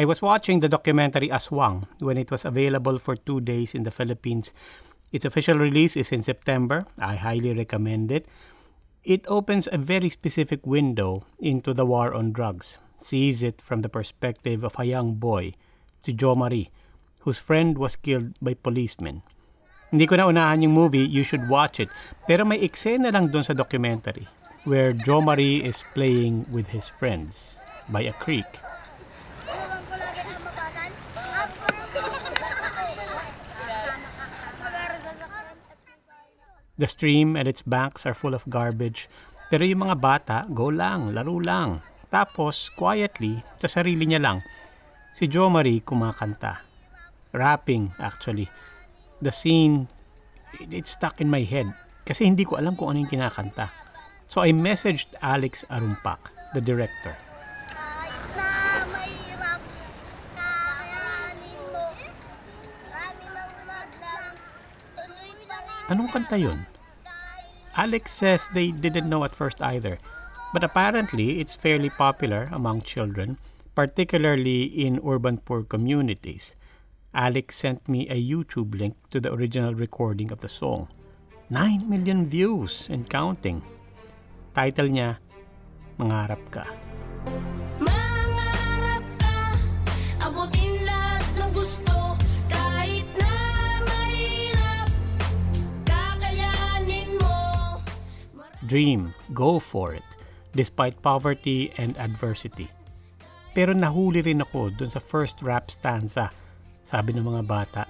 I was watching the documentary Aswang when it was available for two days in the Philippines. Its official release is in September. I highly recommend it. It opens a very specific window into the war on drugs, sees it from the perspective of a young boy, si Jo Marie, whose friend was killed by policemen. Hindi ko na unahan yung movie, you should watch it. Pero may eksena lang doon sa documentary where Jo Marie is playing with his friends by a creek. The stream and its banks are full of garbage. Pero yung mga bata, go lang, laro lang. Tapos, quietly, sa sarili niya lang, si Jo Marie kumakanta. Rapping, actually. The scene, it, stuck in my head. Kasi hindi ko alam kung ano yung kinakanta. So I messaged Alex Arumpak, the director. Anong kanta yun? Alex says they didn't know at first either, but apparently it's fairly popular among children, particularly in urban poor communities. Alex sent me a YouTube link to the original recording of the song. 9 million views and counting. Title niya, Mangarap Ka. Dream, go for it, despite poverty and adversity. Pero nahuli rin ako dun sa first rap stanza, sabi ng mga bata.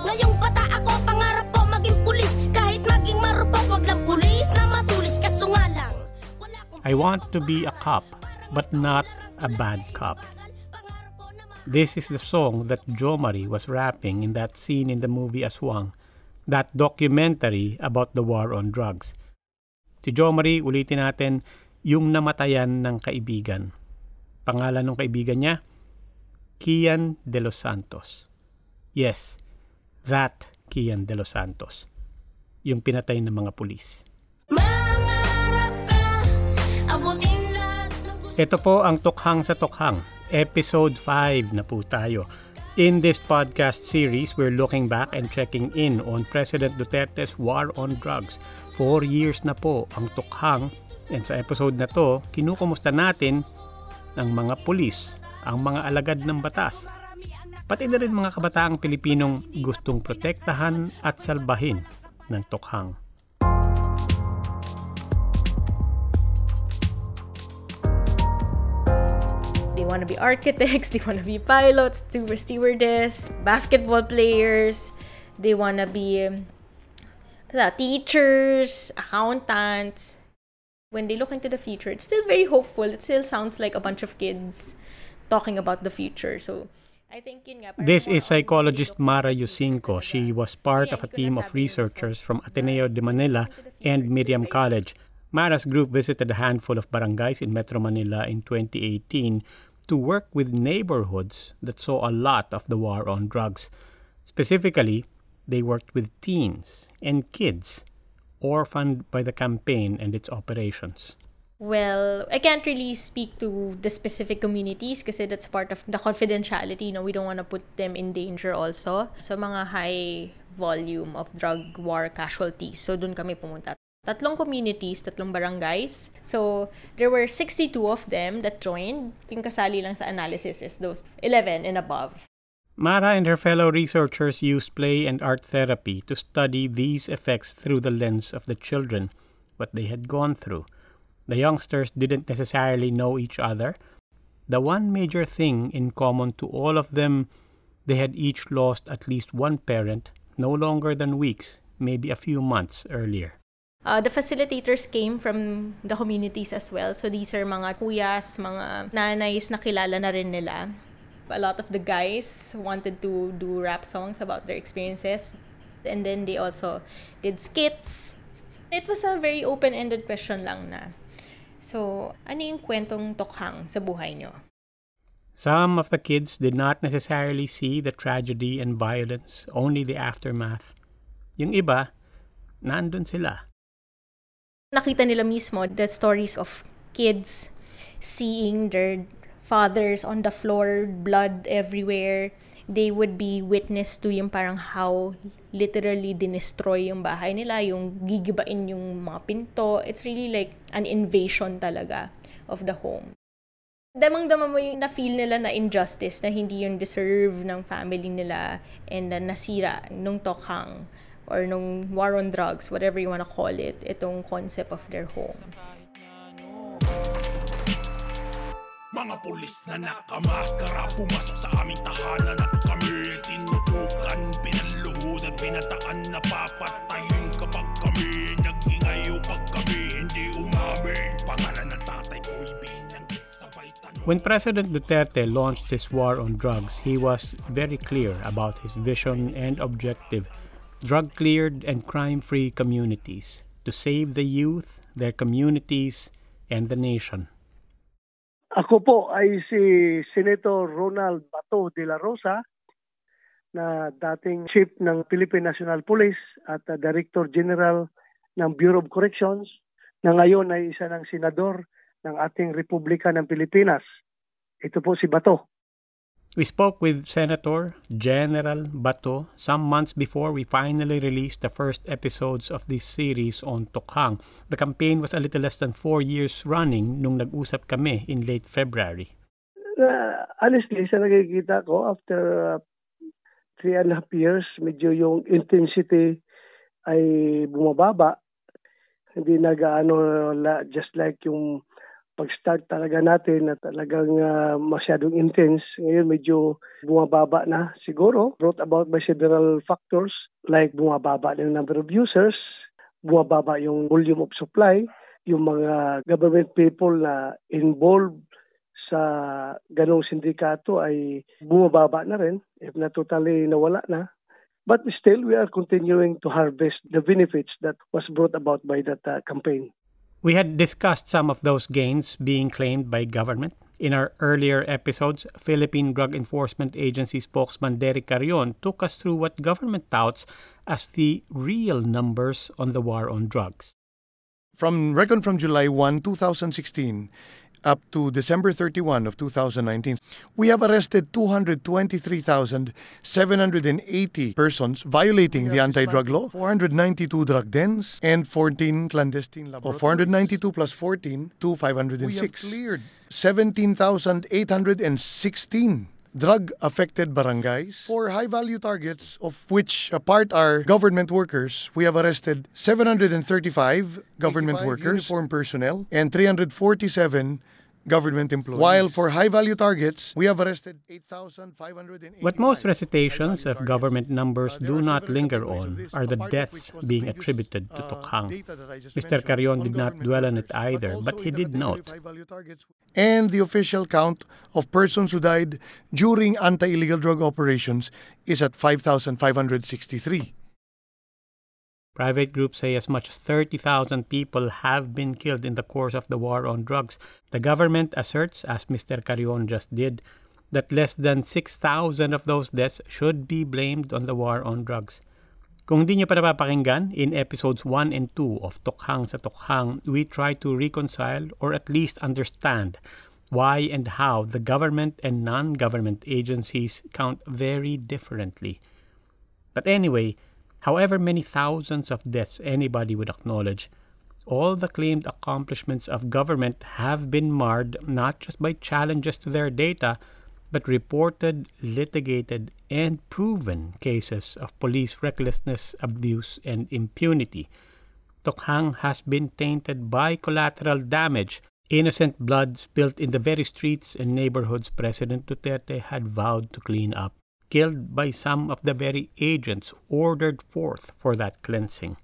Ngayong bata ako, pangarap ko maging pulis Kahit maging marupok, wag lang pulis na matulis Kaso nga lang, I want to be a cop, but not a bad cop. pangarap ko na ma- This is the song that Jo Marie was rapping in that scene in the movie Aswang, that documentary about the war on drugs. Si Jo Marie, ulitin natin, yung namatayan ng kaibigan. Pangalan ng kaibigan niya? Kian de los Santos. Yes, that Kian de los Santos. Yung pinatay ng mga pulis. Ito po ang Tukhang sa Tukhang, episode 5 na po tayo. In this podcast series, we're looking back and checking in on President Duterte's war on drugs. Four years na po ang Tukhang and sa episode na to, kinukumusta natin ang mga pulis, ang mga alagad ng batas, pati na rin mga kabataang Pilipinong gustong protektahan at salbahin ng Tukhang. They want to be architects, they want to be pilots, super stewardess, basketball players, they want to be um, basta, teachers, accountants. When they look into the future, it's still very hopeful. It still sounds like a bunch of kids talking about the future. So, I think nga. This is psychologist Mara Yusinko. She was part of a team of researchers from Ateneo de Manila and Miriam College. Mara's group visited a handful of barangays in Metro Manila in 2018 to work with neighborhoods that saw a lot of the war on drugs. Specifically, they worked with teens and kids orphaned by the campaign and its operations. Well, I can't really speak to the specific communities kasi that's part of the confidentiality. No, we don't want to put them in danger also. So, mga high volume of drug war casualties. So, dun kami pumunta. Tatlong communities, tatlong barangays. So, there were 62 of them that joined. Yung kasali lang sa analysis is those 11 and above. Mara and her fellow researchers used play and art therapy to study these effects through the lens of the children, what they had gone through. The youngsters didn't necessarily know each other. The one major thing in common to all of them, they had each lost at least one parent no longer than weeks, maybe a few months earlier. Uh, the facilitators came from the communities as well. So these are mga kuyas, mga nanays na kilala na rin nila. A lot of the guys wanted to do rap songs about their experiences. And then they also did skits. It was a very open-ended question lang na. So, ano yung kwentong tokhang sa buhay nyo? Some of the kids did not necessarily see the tragedy and violence, only the aftermath. Yung iba, nandun sila. nakita nila mismo the stories of kids seeing their fathers on the floor, blood everywhere. They would be witness to yung parang how literally dinestroy yung bahay nila, yung gigibain yung mga pinto. It's really like an invasion talaga of the home. Damang-dama mo yung na-feel nila na injustice na hindi yung deserve ng family nila and na nasira nung tokhang or nung war on drugs, whatever you wanna call it, itong concept of their home. Mga pulis na nakamaskara Pumasok sa aming tahanan at kami Tinutukan, pinaluhod at binataan na papatayin Kapag kami pag kami hindi umamin. Pangalan ng tatay ko'y binanggit When President Duterte launched his war on drugs, he was very clear about his vision and objective. Drug cleared and crime free communities to save the youth, their communities, and the nation. Ako po ay si Senator Ronald Bato de la Rosa na dating Chief ng Philippine National Police at uh, Director General ng Bureau of Corrections na ngayon ay isa ng senador ng ating Republika ng Pilipinas. Ito po si Bato. We spoke with Senator General Bato some months before we finally released the first episodes of this series on Tokhang. The campaign was a little less than four years running nung nag-usap kami in late February. Uh, honestly, sa nakikita ko, after uh, three and a half years, medyo yung intensity ay bumababa. Hindi nag-ano, la- just like yung pag-start talaga natin na talagang uh, masyadong intense. Ngayon medyo bumababa na siguro. Brought about by several factors like bumababa yung number of users, bumababa yung volume of supply, yung mga government people na involved sa ganong sindikato ay bumababa na rin, if na totally nawala na. But still, we are continuing to harvest the benefits that was brought about by that uh, campaign. We had discussed some of those gains being claimed by government. In our earlier episodes, Philippine Drug Enforcement Agency spokesman Derek Carion took us through what government touts as the real numbers on the war on drugs. From reckon from July 1, 2016 up to December 31 of 2019, we have arrested 223,780 persons violating the anti-drug law, 492 drug dens, and 14 clandestine laboratories. Of 492 plus 14 to 506. We have cleared 17,816 drug affected barangays for high value targets, of which a part are government workers. We have arrested 735 government workers, personnel, and 347 government employees. While for high value targets, we have arrested 8,580. What most recitations of government numbers uh, do not linger on are the deaths being attributed to uh, Tokhang. Mr. Carion did not dwell on it either, but he did note and the official count of persons who died during anti-illegal drug operations is at 5,563. Private groups say as much as 30,000 people have been killed in the course of the war on drugs. The government asserts, as Mr. Carion just did, that less than 6,000 of those deaths should be blamed on the war on drugs. Kung di nyo pa napapakinggan, in episodes 1 and 2 of Tokhang sa Tokhang, we try to reconcile or at least understand why and how the government and non-government agencies count very differently. But anyway, however many thousands of deaths anybody would acknowledge, all the claimed accomplishments of government have been marred not just by challenges to their data, but reported, litigated, and proven cases of police recklessness, abuse, and impunity. Tokhang has been tainted by collateral damage, innocent blood spilt in the very streets and neighborhoods President Duterte had vowed to clean up, killed by some of the very agents ordered forth for that cleansing.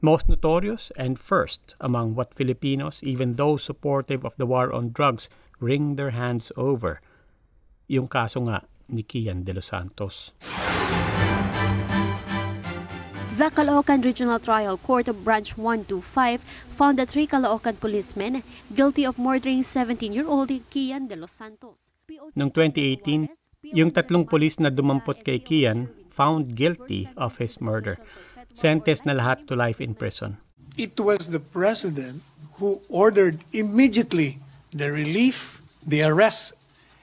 Most notorious and first among what Filipinos, even those supportive of the war on drugs, wring their hands over – yung kaso nga ni Kian de los Santos. The Caloocan Regional Trial Court of Branch 125 found the three Caloocan policemen guilty of murdering 17-year-old Kian de los Santos. Noong 2018, yung tatlong pulis na dumampot kay Kian found guilty of his murder. Sentenced na lahat to life in prison. It was the president who ordered immediately the relief The arrest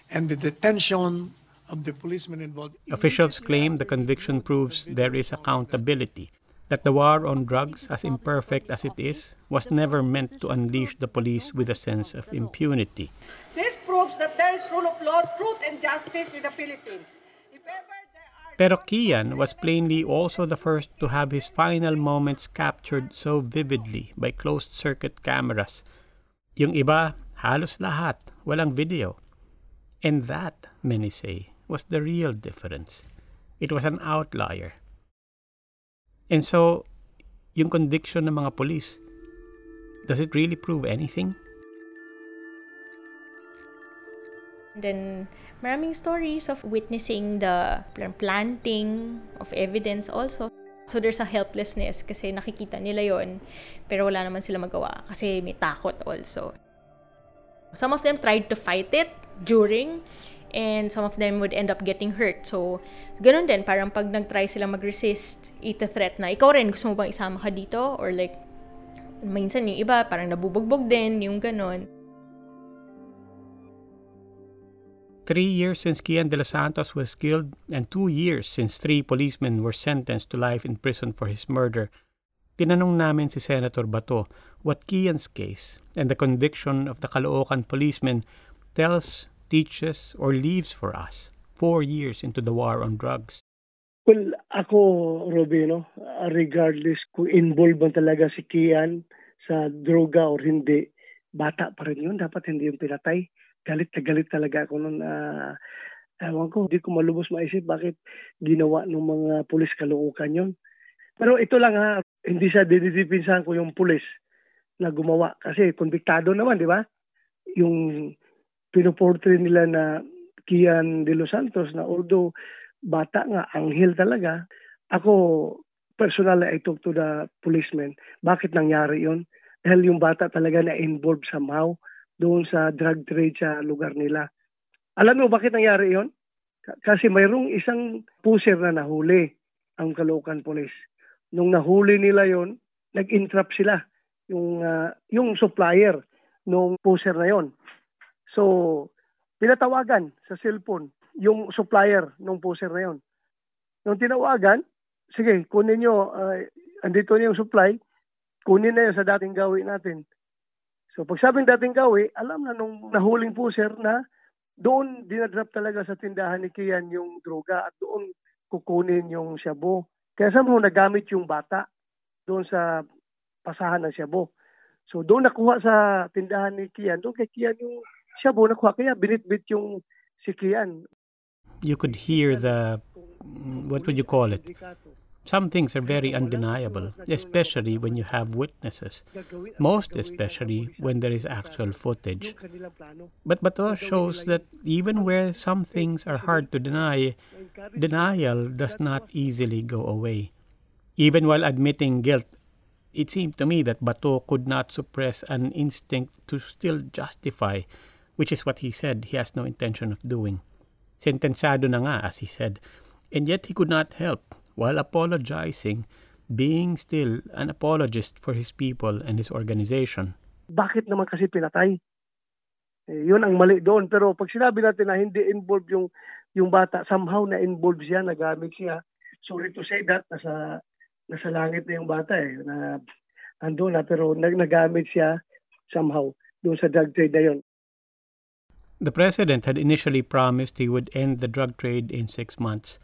and the detention of the policemen involved. Officials claim the conviction proves there is accountability, that the war on drugs, as imperfect as it is, was never meant to unleash the police with a sense of impunity. This proves that there is rule of law, truth, and justice in the Philippines. If ever there are Pero Kian was plainly also the first to have his final moments captured so vividly by closed-circuit cameras. Yung iba, halos lahat, walang video. And that, many say, was the real difference. It was an outlier. And so, yung conviction ng mga police, does it really prove anything? Then, maraming stories of witnessing the planting of evidence also. So there's a helplessness kasi nakikita nila yon pero wala naman sila magawa kasi may takot also. Some of them tried to fight it during and some of them would end up getting hurt. So, ganun din, parang pag nag-try sila mag-resist, ita-threat na, ikaw rin, gusto mo bang isama ka dito? Or like, minsan yung iba, parang nabubugbog din, yung ganun. Three years since Kian de los Santos was killed, and two years since three policemen were sentenced to life in prison for his murder, tinanong namin si Senator Bato what Kian's case and the conviction of the Caloocan policeman tells, teaches, or leaves for us four years into the war on drugs. Well, ako, Robino, regardless kung involved man talaga si Kian sa droga or hindi, bata pa rin yun. Dapat hindi yung pinatay. Galit na galit talaga ako nun. Uh, ewan ko, hindi ko malubos maisip bakit ginawa ng mga pulis kalookan yun. Pero ito lang ha, hindi sa dinidipinsahan ko yung pulis na gumawa. Kasi konbiktado naman, di ba? Yung pinoportray nila na Kian de los Santos na although bata nga, anghel talaga. Ako, personal I talk to the policeman. Bakit nangyari yon? Dahil yung bata talaga na involved somehow doon sa drug trade sa lugar nila. Alam mo bakit nangyari yon? Kasi mayroong isang pusher na nahuli ang Caloocan Police. Nung nahuli nila yon, nag-entrap sila yung uh, yung supplier nung pusher na yon. So, pinatawagan sa cellphone yung supplier ng pusher na yon. Nung tinawagan, sige, kunin nyo, uh, andito na yung supply, kunin na yun sa dating gawin natin. So pagsabing dating gawi, alam na nung nahuling pusher na doon dinadrop talaga sa tindahan ni Kian yung droga at doon kukunin yung shabu. Kaya sa mo nagamit yung bata doon sa pasahan ng shabu. So doon nakuha sa tindahan ni Kian, doon kay Kian yung shabu nakuha. Kaya binitbit yung. You could hear the, what would you call it? Some things are very undeniable, especially when you have witnesses, most especially when there is actual footage. But Bato shows that even where some things are hard to deny, denial does not easily go away. Even while admitting guilt, it seemed to me that Bato could not suppress an instinct to still justify, which is what he said he has no intention of doing. Sentenciado na nga, as he said, and yet he could not help while apologizing, being still an apologist for his people and his organization. Bakit naman kasi pinatay? Eh, yun ang mali doon. Pero pag sinabi natin na hindi involved yung, yung bata, somehow na involved siya, nagamit siya. Sorry to say that, nasa, nasa langit na yung bata eh. Na, ando na, pero nag, nagamit siya somehow doon sa drug trade na yun. The president had initially promised he would end the drug trade in six months.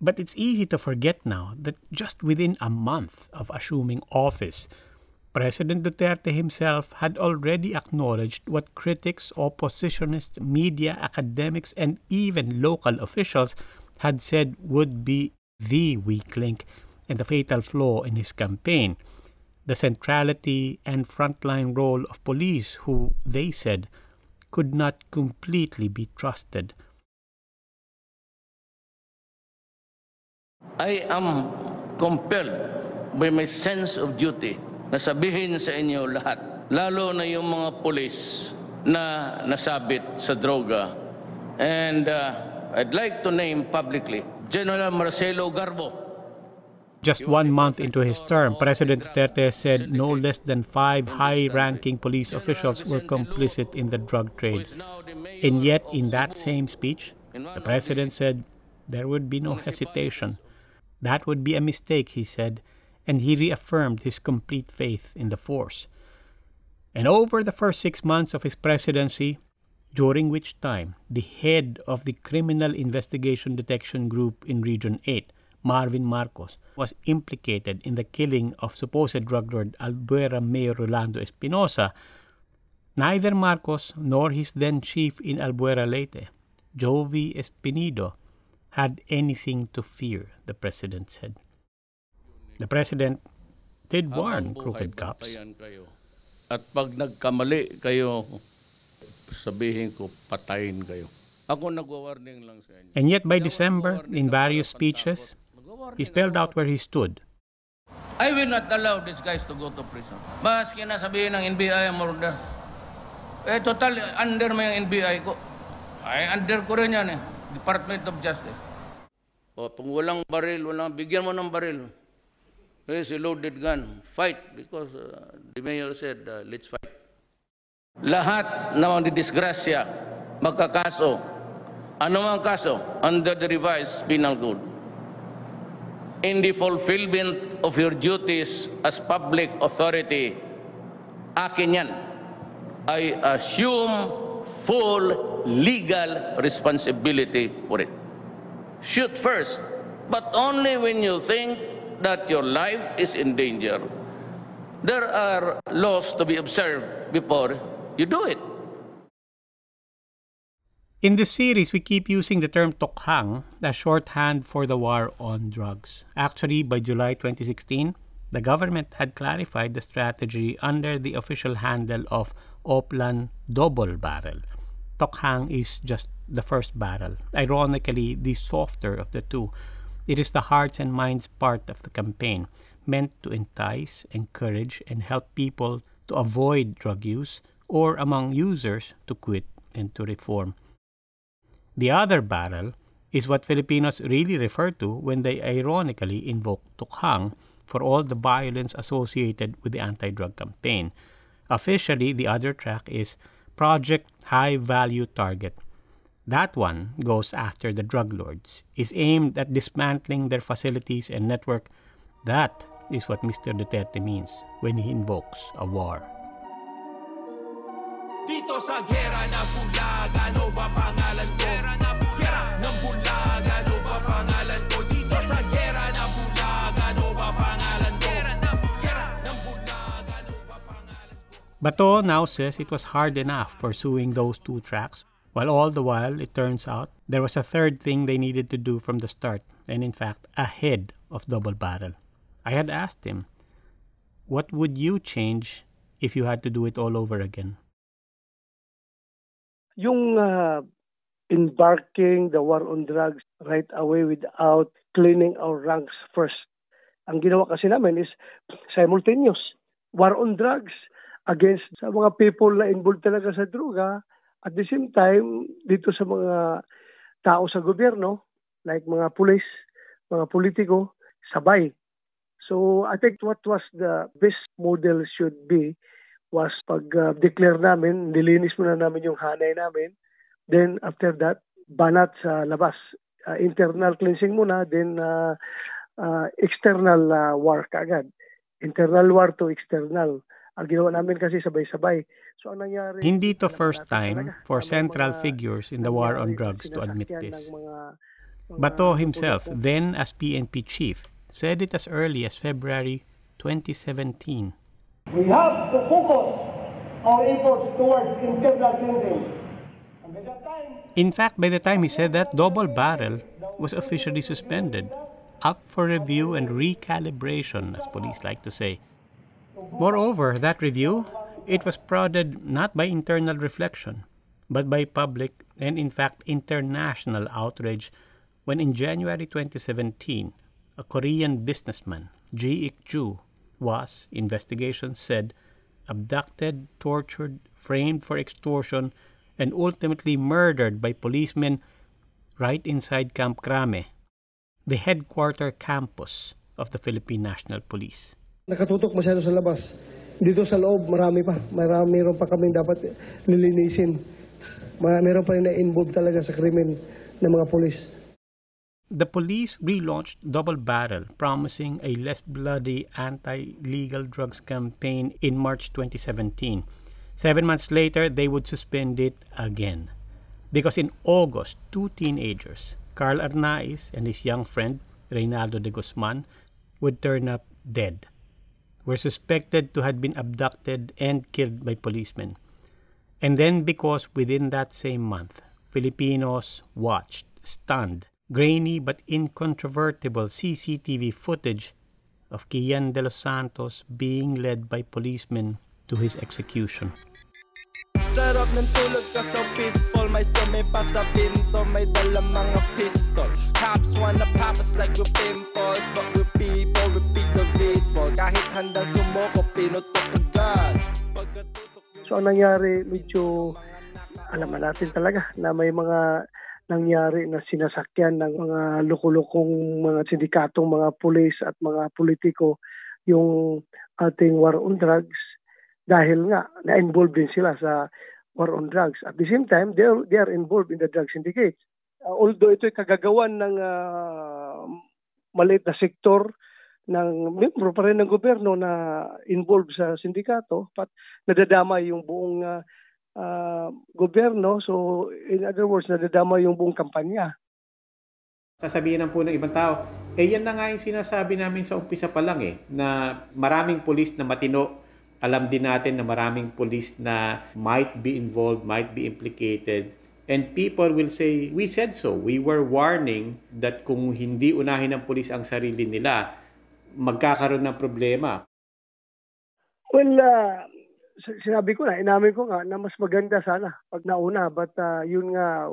But it's easy to forget now that just within a month of assuming office, President Duterte himself had already acknowledged what critics, oppositionists, media, academics, and even local officials had said would be the weak link and the fatal flaw in his campaign the centrality and frontline role of police, who, they said, could not completely be trusted. I am compelled by my sense of duty na sabihin sa inyo lahat, lalo na yung mga pulis na nasabit sa droga. And uh, I'd like to name publicly General Marcelo Garbo, Just one month into his term, President Duterte said no less than five high ranking police officials were complicit in the drug trade. And yet, in that same speech, the president said there would be no hesitation. That would be a mistake, he said, and he reaffirmed his complete faith in the force. And over the first six months of his presidency, during which time the head of the Criminal Investigation Detection Group in Region 8, Marvin Marcos, was implicated in the killing of supposed drug lord Albuera Mayor Rolando Espinosa, neither Marcos nor his then chief in Albuera Leyte, Jovi Espinido, had anything to fear, the president said. The president did warn crooked cops. At pag nagkamali kayo, sabihin ko, patayin kayo. Ako nagwa-warning lang sa inyo. And yet by December, in various speeches, he spelled out where he stood. I will not allow these guys to go to prison. Maski na sabihin ng NBI ang murder. Eh, total, under mo yung NBI ko. Ay, under ko rin yan eh. Department of Justice. O, kung walang baril, walang, bigyan mo ng baril. Here's a loaded gun. Fight, because uh, the mayor said, uh, let's fight. Lahat na mga disgrasya, magkakaso, anumang kaso, under the revised penal code. In the fulfillment of your duties as public authority, akin yan. I assume full legal responsibility for it. Shoot first, but only when you think that your life is in danger. There are laws to be observed before you do it. In this series, we keep using the term tokhang as shorthand for the war on drugs. Actually, by July 2016, the government had clarified the strategy under the official handle of Oplan Double Barrel. Tokhang is just the first barrel, ironically, the softer of the two. It is the hearts and minds part of the campaign, meant to entice, encourage, and help people to avoid drug use or among users to quit and to reform. The other barrel is what Filipinos really refer to when they ironically invoke tukhang for all the violence associated with the anti drug campaign. Officially, the other track is Project High Value Target. That one goes after the drug lords, is aimed at dismantling their facilities and network. That is what Mr. Duterte means when he invokes a war. Dito sa gera bulag, ano ba pangalan ko? Gera ng ano ba pangalan ko? Dito sa gera bulag, ano ba pangalan ko? Gera ng ano ba pangalan ko? Bato now says it was hard enough pursuing those two tracks, while all the while, it turns out, there was a third thing they needed to do from the start, and in fact, ahead of Double Barrel. I had asked him, What would you change if you had to do it all over again? Yung uh, embarking the war on drugs right away without cleaning our ranks first. Ang ginawa kasi namin is simultaneous. War on drugs against sa mga people na involved talaga sa droga. At the same time, dito sa mga tao sa gobyerno, like mga pulis, mga politiko, sabay. So I think what was the best model should be was pag-declare namin, nilinis muna namin yung hanay namin. Then after that, banat sa labas. Uh, internal cleansing muna, then uh, uh, external uh, war kaagad. Internal war to external. Ang ginawa namin kasi sabay-sabay. So ang nangyari... Hindi to first time for central figures in the war on drugs to admit this. Bato himself, then as PNP chief, said it as early as February 2017. We have to focus our efforts towards internal cleansing. In fact, by the time he said that, Double Barrel was officially suspended, up for review and recalibration, as police like to say. Moreover, that review, it was prodded not by internal reflection, but by public and, in fact, international outrage when in January 2017, a Korean businessman, Ji Ik Ju, was, investigations said, abducted, tortured, framed for extortion, and ultimately murdered by policemen right inside Camp Crame, the headquarter campus of the Philippine National Police. Nakatutok masyado sa labas. Dito sa loob, marami pa. Marami rin pa kami dapat lilinisin. Meron pa rin na-involve talaga sa krimen ng mga polis. The police relaunched Double Barrel, promising a less bloody anti legal drugs campaign in March 2017. Seven months later, they would suspend it again. Because in August, two teenagers, Carl Arnaiz and his young friend, Reynaldo de Guzman, would turn up dead. Were suspected to have been abducted and killed by policemen. And then, because within that same month, Filipinos watched, stunned, grainy but incontrovertible CCTV footage of Kian de los Santos being led by policemen to his execution. Sarap ng tulog ka so peaceful. May sumipa sa pinto May dala mga pistol. Cops wanna pop us like we're pimples But we people repeat the ritual Kahit handang sumuko Pinutok agad So ang nangyari, medyo alam na natin talaga na may mga nangyari na sinasakyan ng mga lukulukong mga sindikatong mga pulis at mga politiko yung ating war on drugs dahil nga na-involved din sila sa war on drugs. At the same time, they are, they are involved in the drug syndicates. Uh, although ito'y kagagawan ng uh, maliit na sektor ng membro pa rin ng gobyerno na involved sa sindikato, but nadadama yung buong uh, uh, gobyerno. So, in other words, nadadama yung buong kampanya. Sasabihin ng po ng ibang tao, eh yan na nga yung sinasabi namin sa umpisa pa lang eh, na maraming pulis na matino, alam din natin na maraming pulis na might be involved, might be implicated, and people will say, we said so. We were warning that kung hindi unahin ng pulis ang sarili nila, magkakaroon ng problema. Well, uh, sinabi ko na, inamin ko nga na mas maganda sana pag nauna. But uh, yun nga,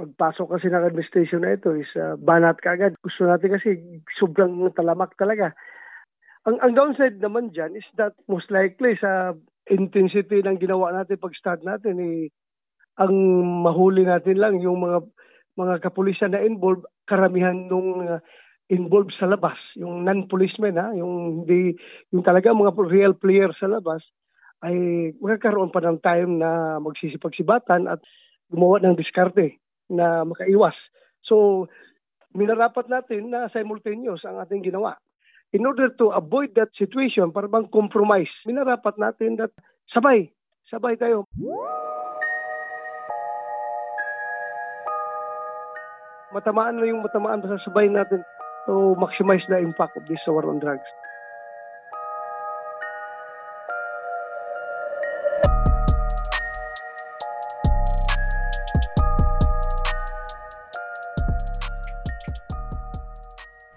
pagpasok kasi ng administration na ito is uh, banat kaagad. Gusto natin kasi sobrang talamak talaga. Ang, ang downside naman dyan is that most likely sa intensity ng ginawa natin pag start natin eh, ang mahuli natin lang yung mga mga kapulisan na involved, karamihan nung uh, involved sa labas, yung non-policemen ha, yung hindi yung talaga mga real players sa labas ay magkakaroon pa ng time na magsisipagsibatan at gumawa ng diskarte na makaiwas. So, minarapat natin na simultaneous ang ating ginawa. In order to avoid that situation, para bang compromise, minarapat natin that sabay, sabay tayo. Matamaan na yung matamaan, basta sabay natin to maximize the impact of this war on drugs.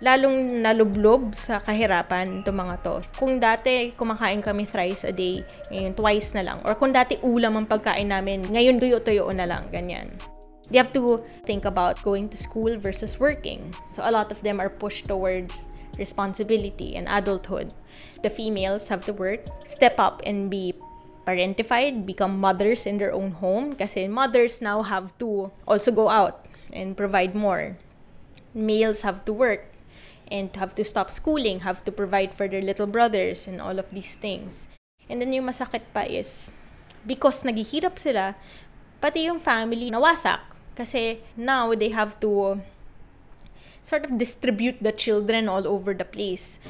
Lalong nalublob sa kahirapan itong mga to. Kung dati kumakain kami thrice a day, ngayon twice na lang. Or kung dati ulam ang pagkain namin, ngayon tuyo-tuyo na lang, ganyan. They have to think about going to school versus working. So a lot of them are pushed towards responsibility and adulthood. The females have to work, step up and be parentified, become mothers in their own home kasi mothers now have to also go out and provide more. Males have to work and have to stop schooling, have to provide for their little brothers and all of these things. And then yung masakit pa is, because naghihirap sila, pati yung family nawasak. Kasi now they have to sort of distribute the children all over the place.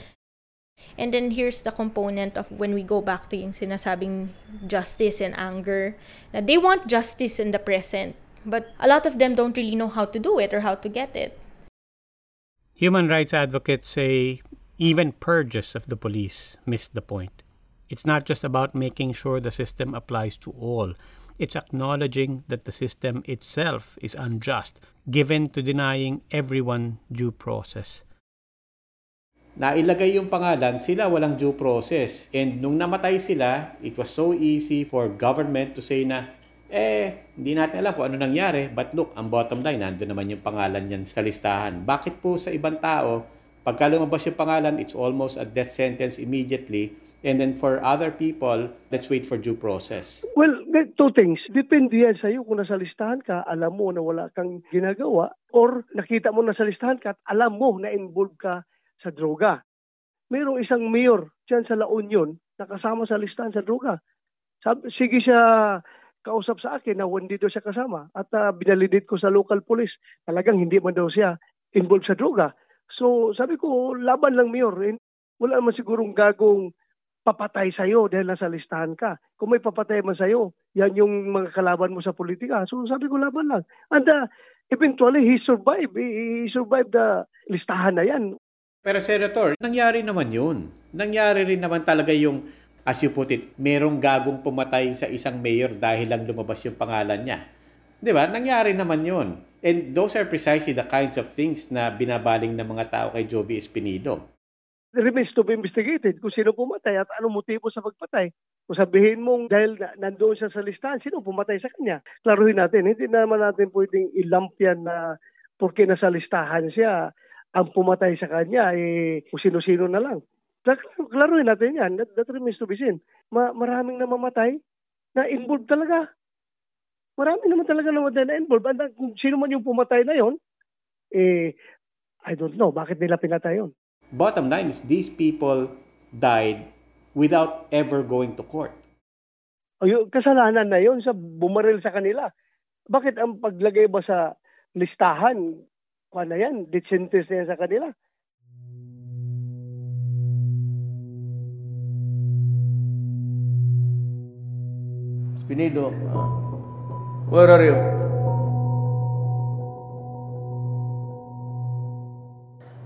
And then here's the component of when we go back to yung sinasabing justice and anger. Na they want justice in the present, but a lot of them don't really know how to do it or how to get it. Human rights advocates say even purges of the police miss the point. It's not just about making sure the system applies to all. It's acknowledging that the system itself is unjust, given to denying everyone due process. Nailagay yung pangalan, sila walang due process. And nung namatay sila, it was so easy for government to say na, eh, hindi natin alam kung ano nangyari. But look, ang bottom line, nandun naman yung pangalan yan sa listahan. Bakit po sa ibang tao, pagka lumabas yung pangalan, it's almost a death sentence immediately. And then for other people, let's wait for due process. Well, two things. Depende yan sa'yo kung nasa listahan ka, alam mo na wala kang ginagawa, or nakita mo nasa listahan ka at alam mo na involved ka sa droga. Mayroong isang mayor dyan sa La Union na kasama sa listahan sa droga. Sab- sige siya kausap sa akin na hindi daw siya kasama at uh, binalidate ko sa local police. Talagang hindi man daw siya involved sa droga. So sabi ko, laban lang mayor. Eh, Wala naman sigurong gagong papatay sa'yo dahil nasa listahan ka. Kung may papatay man sa'yo, yan yung mga kalaban mo sa politika. So sabi ko, laban lang. And uh, eventually, he survived. He, he survived the listahan na yan. Pero Senator, nangyari naman yun. Nangyari rin naman talaga yung, as you put it, merong gagong pumatay sa isang mayor dahil lang lumabas yung pangalan niya. Di ba? Nangyari naman yun. And those are precisely the kinds of things na binabaling ng mga tao kay Jovi Espinido. Remains to be investigated kung sino pumatay at anong motibo sa pagpatay. Kung sabihin mong dahil na, nandoon siya sa listahan, sino pumatay sa kanya? Klaruhin natin. Hindi naman natin pwedeng ilamp yan na porque nasa listahan siya, ang pumatay sa kanya, eh, kung sino-sino na lang. Klar- Klaruhin natin yan. That, that remains to be seen. Ma- maraming namamatay na involved talaga. Marami naman talaga namatay na involved. And kung sino man yung pumatay na yon, eh, I don't know. Bakit nila pinatay yon? Bottom line is these people died without ever going to court. O yung kasalanan na yon sa bumaril sa kanila. Bakit ang paglagay ba sa listahan, kung na yan, sentence na yan sa kanila? Spinido, uh, where are you?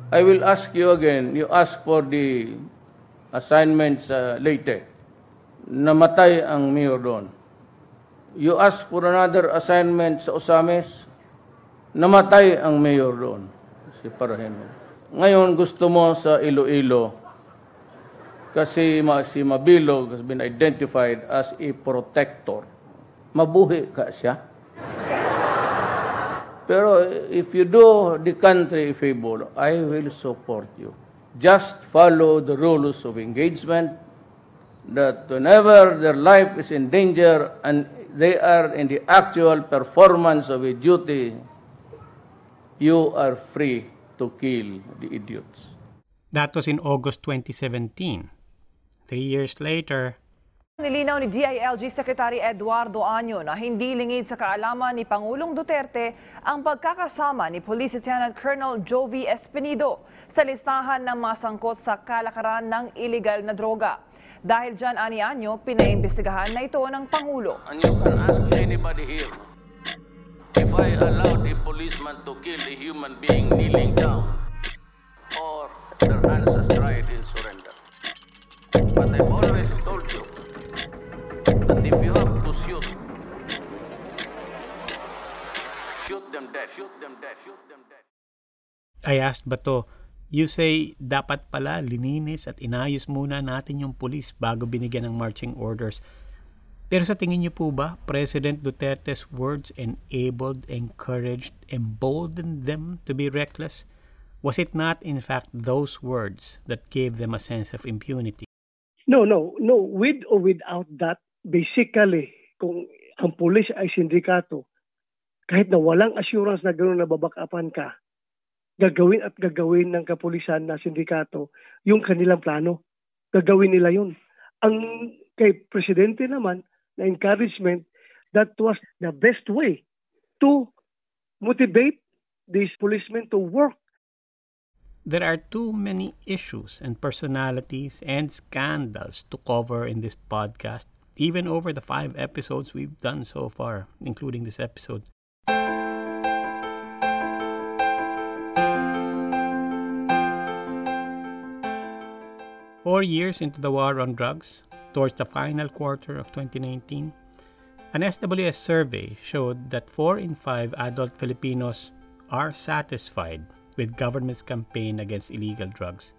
I will ask you again. You ask for the assignments uh, later. Namatay ang mayor doon. You ask for another assignment sa Osames. Namatay ang mayor doon. Si Paraheno. Ngayon gusto mo sa Iloilo kasi si Mabilog has been identified as a protector. Mabuhi ka siya. Pero if you do the country a favor, I will support you. Just follow the rules of engagement that whenever their life is in danger and they are in the actual performance of a duty, you are free to kill the idiots. That was in August 2017. Three years later, Nilinaw ni DILG Secretary Eduardo Año na hindi lingid sa kaalaman ni Pangulong Duterte ang pagkakasama ni Police Lieutenant Colonel Jovi Espinido sa listahan ng mga sangkot sa kalakaran ng illegal na droga. Dahil dyan, ani Año, pinaimbestigahan na ito ng Pangulo. And you can ask anybody here if I allowed a policeman to kill a human being kneeling down or their hands astride in. But I've told you that if you have to shoot, shoot them dead, shoot them dead, shoot them dead. I asked Bato, you say dapat pala lininis at inayos muna natin yung pulis bago binigyan ng marching orders. Pero sa tingin niyo po ba, President Duterte's words enabled, encouraged, emboldened them to be reckless? Was it not, in fact, those words that gave them a sense of impunity? No, no, no. With or without that, basically, kung ang pulis ay sindikato, kahit na walang assurance na gano'n nababakapan ka, gagawin at gagawin ng kapulisan na sindikato yung kanilang plano. Gagawin nila yun. Ang kay presidente naman, na encouragement, that was the best way to motivate these policemen to work There are too many issues and personalities and scandals to cover in this podcast, even over the five episodes we've done so far, including this episode. Four years into the war on drugs, towards the final quarter of 2019, an SWS survey showed that four in five adult Filipinos are satisfied with government's campaign against illegal drugs,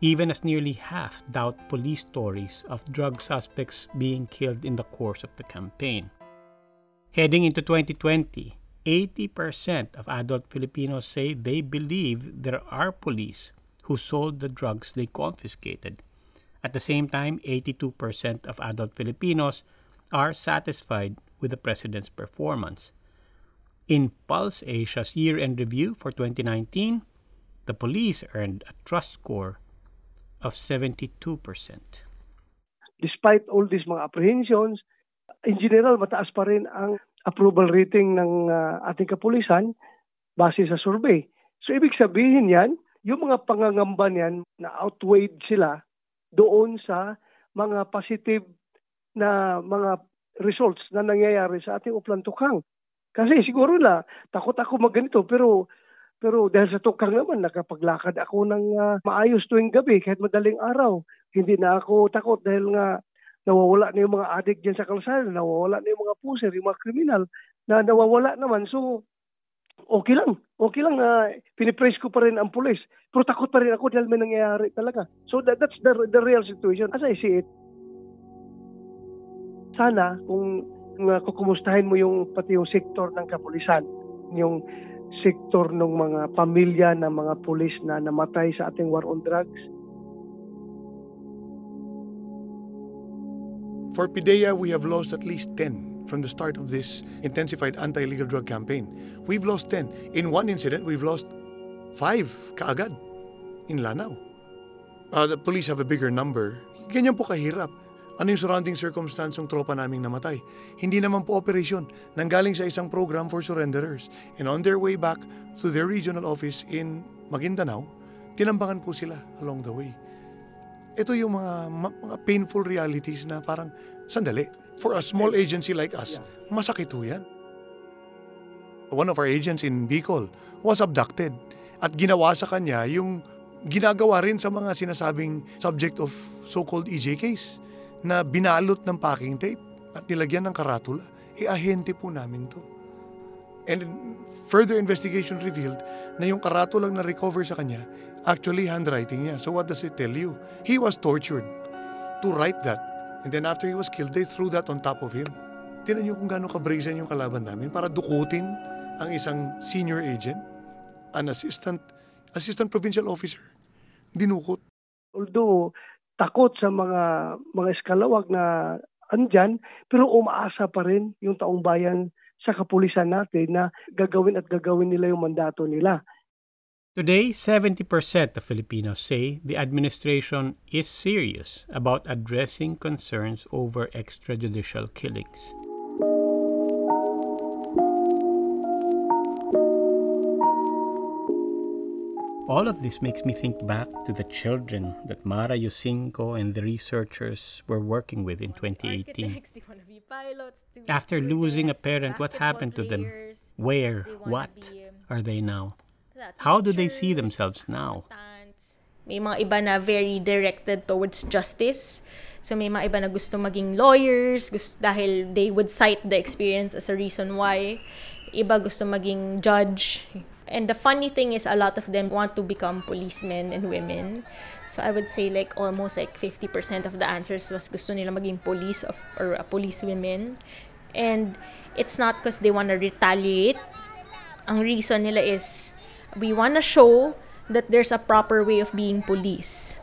even as nearly half doubt police stories of drug suspects being killed in the course of the campaign. Heading into 2020, 80% of adult Filipinos say they believe there are police who sold the drugs they confiscated. At the same time, 82% of adult Filipinos are satisfied with the president's performance. In Pulse Asia's year end review for 2019, The police earned a trust score of 72%. Despite all these mga apprehensions, in general, mataas pa rin ang approval rating ng uh, ating kapulisan base sa survey. So ibig sabihin yan, yung mga pangangamba niyan na outweighed sila doon sa mga positive na mga results na nangyayari sa ating uplan tukang. Kasi siguro na takot ako magganito pero pero dahil sa tukang naman nakapaglakad ako ng uh, maayos tuwing gabi kahit madaling araw. Hindi na ako takot dahil nga nawawala na yung mga addict dyan sa kalsada, nawawala na yung mga puser, yung mga kriminal na nawawala naman. So okay lang. Okay lang na uh, pinipraise ko pa rin ang pulis. Pero takot pa rin ako dahil may nangyayari talaga. So that, that's the, the real situation. As I see it, sana kung uh, kukumustahin mo yung pati yung sektor ng kapulisan, yung sektor ng mga pamilya ng mga pulis na namatay sa ating war on drugs. For PIDEA, we have lost at least 10 from the start of this intensified anti-illegal drug campaign. We've lost 10. In one incident, we've lost 5 kaagad in Lanao. Uh, the police have a bigger number. Ganyan po kahirap. Ano yung surrounding circumstance ng tropa naming namatay? Hindi naman po operasyon. Nanggaling sa isang program for surrenderers. And on their way back to their regional office in Maguindanao, tinambangan po sila along the way. Ito yung mga, mga painful realities na parang, sandali, for a small agency like us, masakit ho yan. One of our agents in Bicol was abducted at ginawa sa kanya yung ginagawa rin sa mga sinasabing subject of so-called EJ case na binalot ng packing tape at nilagyan ng karatula. E ahente po namin to. And further investigation revealed na yung karatulang na recover sa kanya actually handwriting niya. So what does it tell you? He was tortured to write that And then after he was killed, they threw that on top of him. Tinan niyo kung gaano kabrazen yung kalaban namin para dukutin ang isang senior agent, an assistant, assistant provincial officer. Dinukot. Although takot sa mga mga eskalawag na andyan, pero umaasa pa rin yung taong bayan sa kapulisan natin na gagawin at gagawin nila yung mandato nila. Today, 70% of Filipinos say the administration is serious about addressing concerns over extrajudicial killings. All of this makes me think back to the children that Mara Yusinko and the researchers were working with in 2018. After losing a parent, what happened to them? Where? What are they now? How do they see themselves now? May mga iba na very directed towards justice. So may mga iba na gusto maging lawyers gusto, dahil they would cite the experience as a reason why. Iba gusto maging judge. And the funny thing is a lot of them want to become policemen and women. So I would say like almost like 50% of the answers was gusto nila maging police of, or a police women. And it's not because they want to retaliate. Ang reason nila is we want to show that there's a proper way of being police.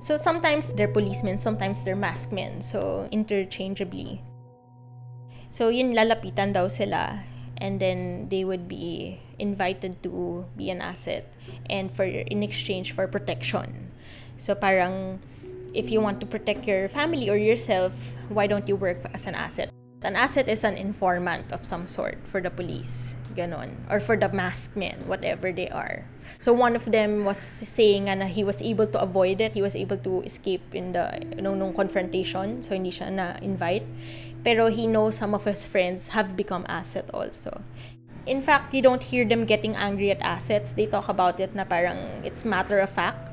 So sometimes they're policemen, sometimes they're masked men. So interchangeably. So yun lalapitan daw sila and then they would be invited to be an asset and for in exchange for protection so parang if you want to protect your family or yourself why don't you work as an asset an asset is an informant of some sort for the police ganon or for the masked men whatever they are so one of them was saying na he was able to avoid it he was able to escape in the you nung confrontation so hindi siya na invite pero he knows some of his friends have become asset also. In fact, you don't hear them getting angry at assets. They talk about it na parang it's matter of fact.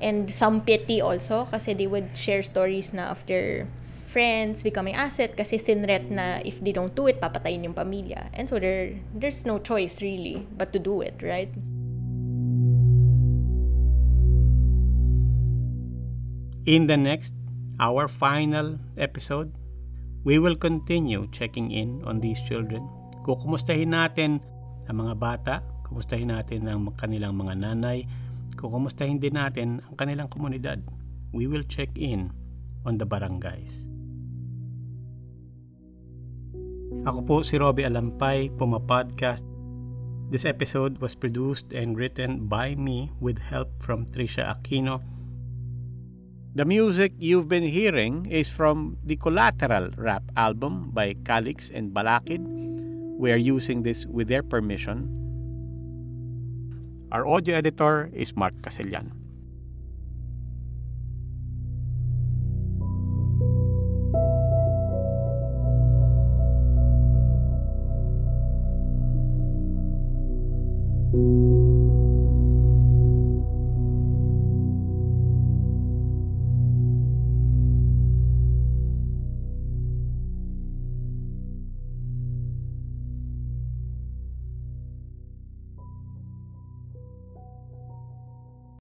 And some pity also kasi they would share stories na of their friends becoming asset kasi thinret na if they don't do it, papatayin yung pamilya. And so there, there's no choice really but to do it, right? In the next, our final episode, We will continue checking in on these children. Kukumustahin natin ang mga bata Kumustahin natin ang kanilang mga nanay. Kukumustahin din natin ang kanilang komunidad. We will check in on the barangays. Ako po si Robbie Alampay, Puma Podcast. This episode was produced and written by me with help from Trisha Aquino. The music you've been hearing is from the Collateral rap album by Calix and Balakid. We are using this with their permission. Our audio editor is Mark Casellan.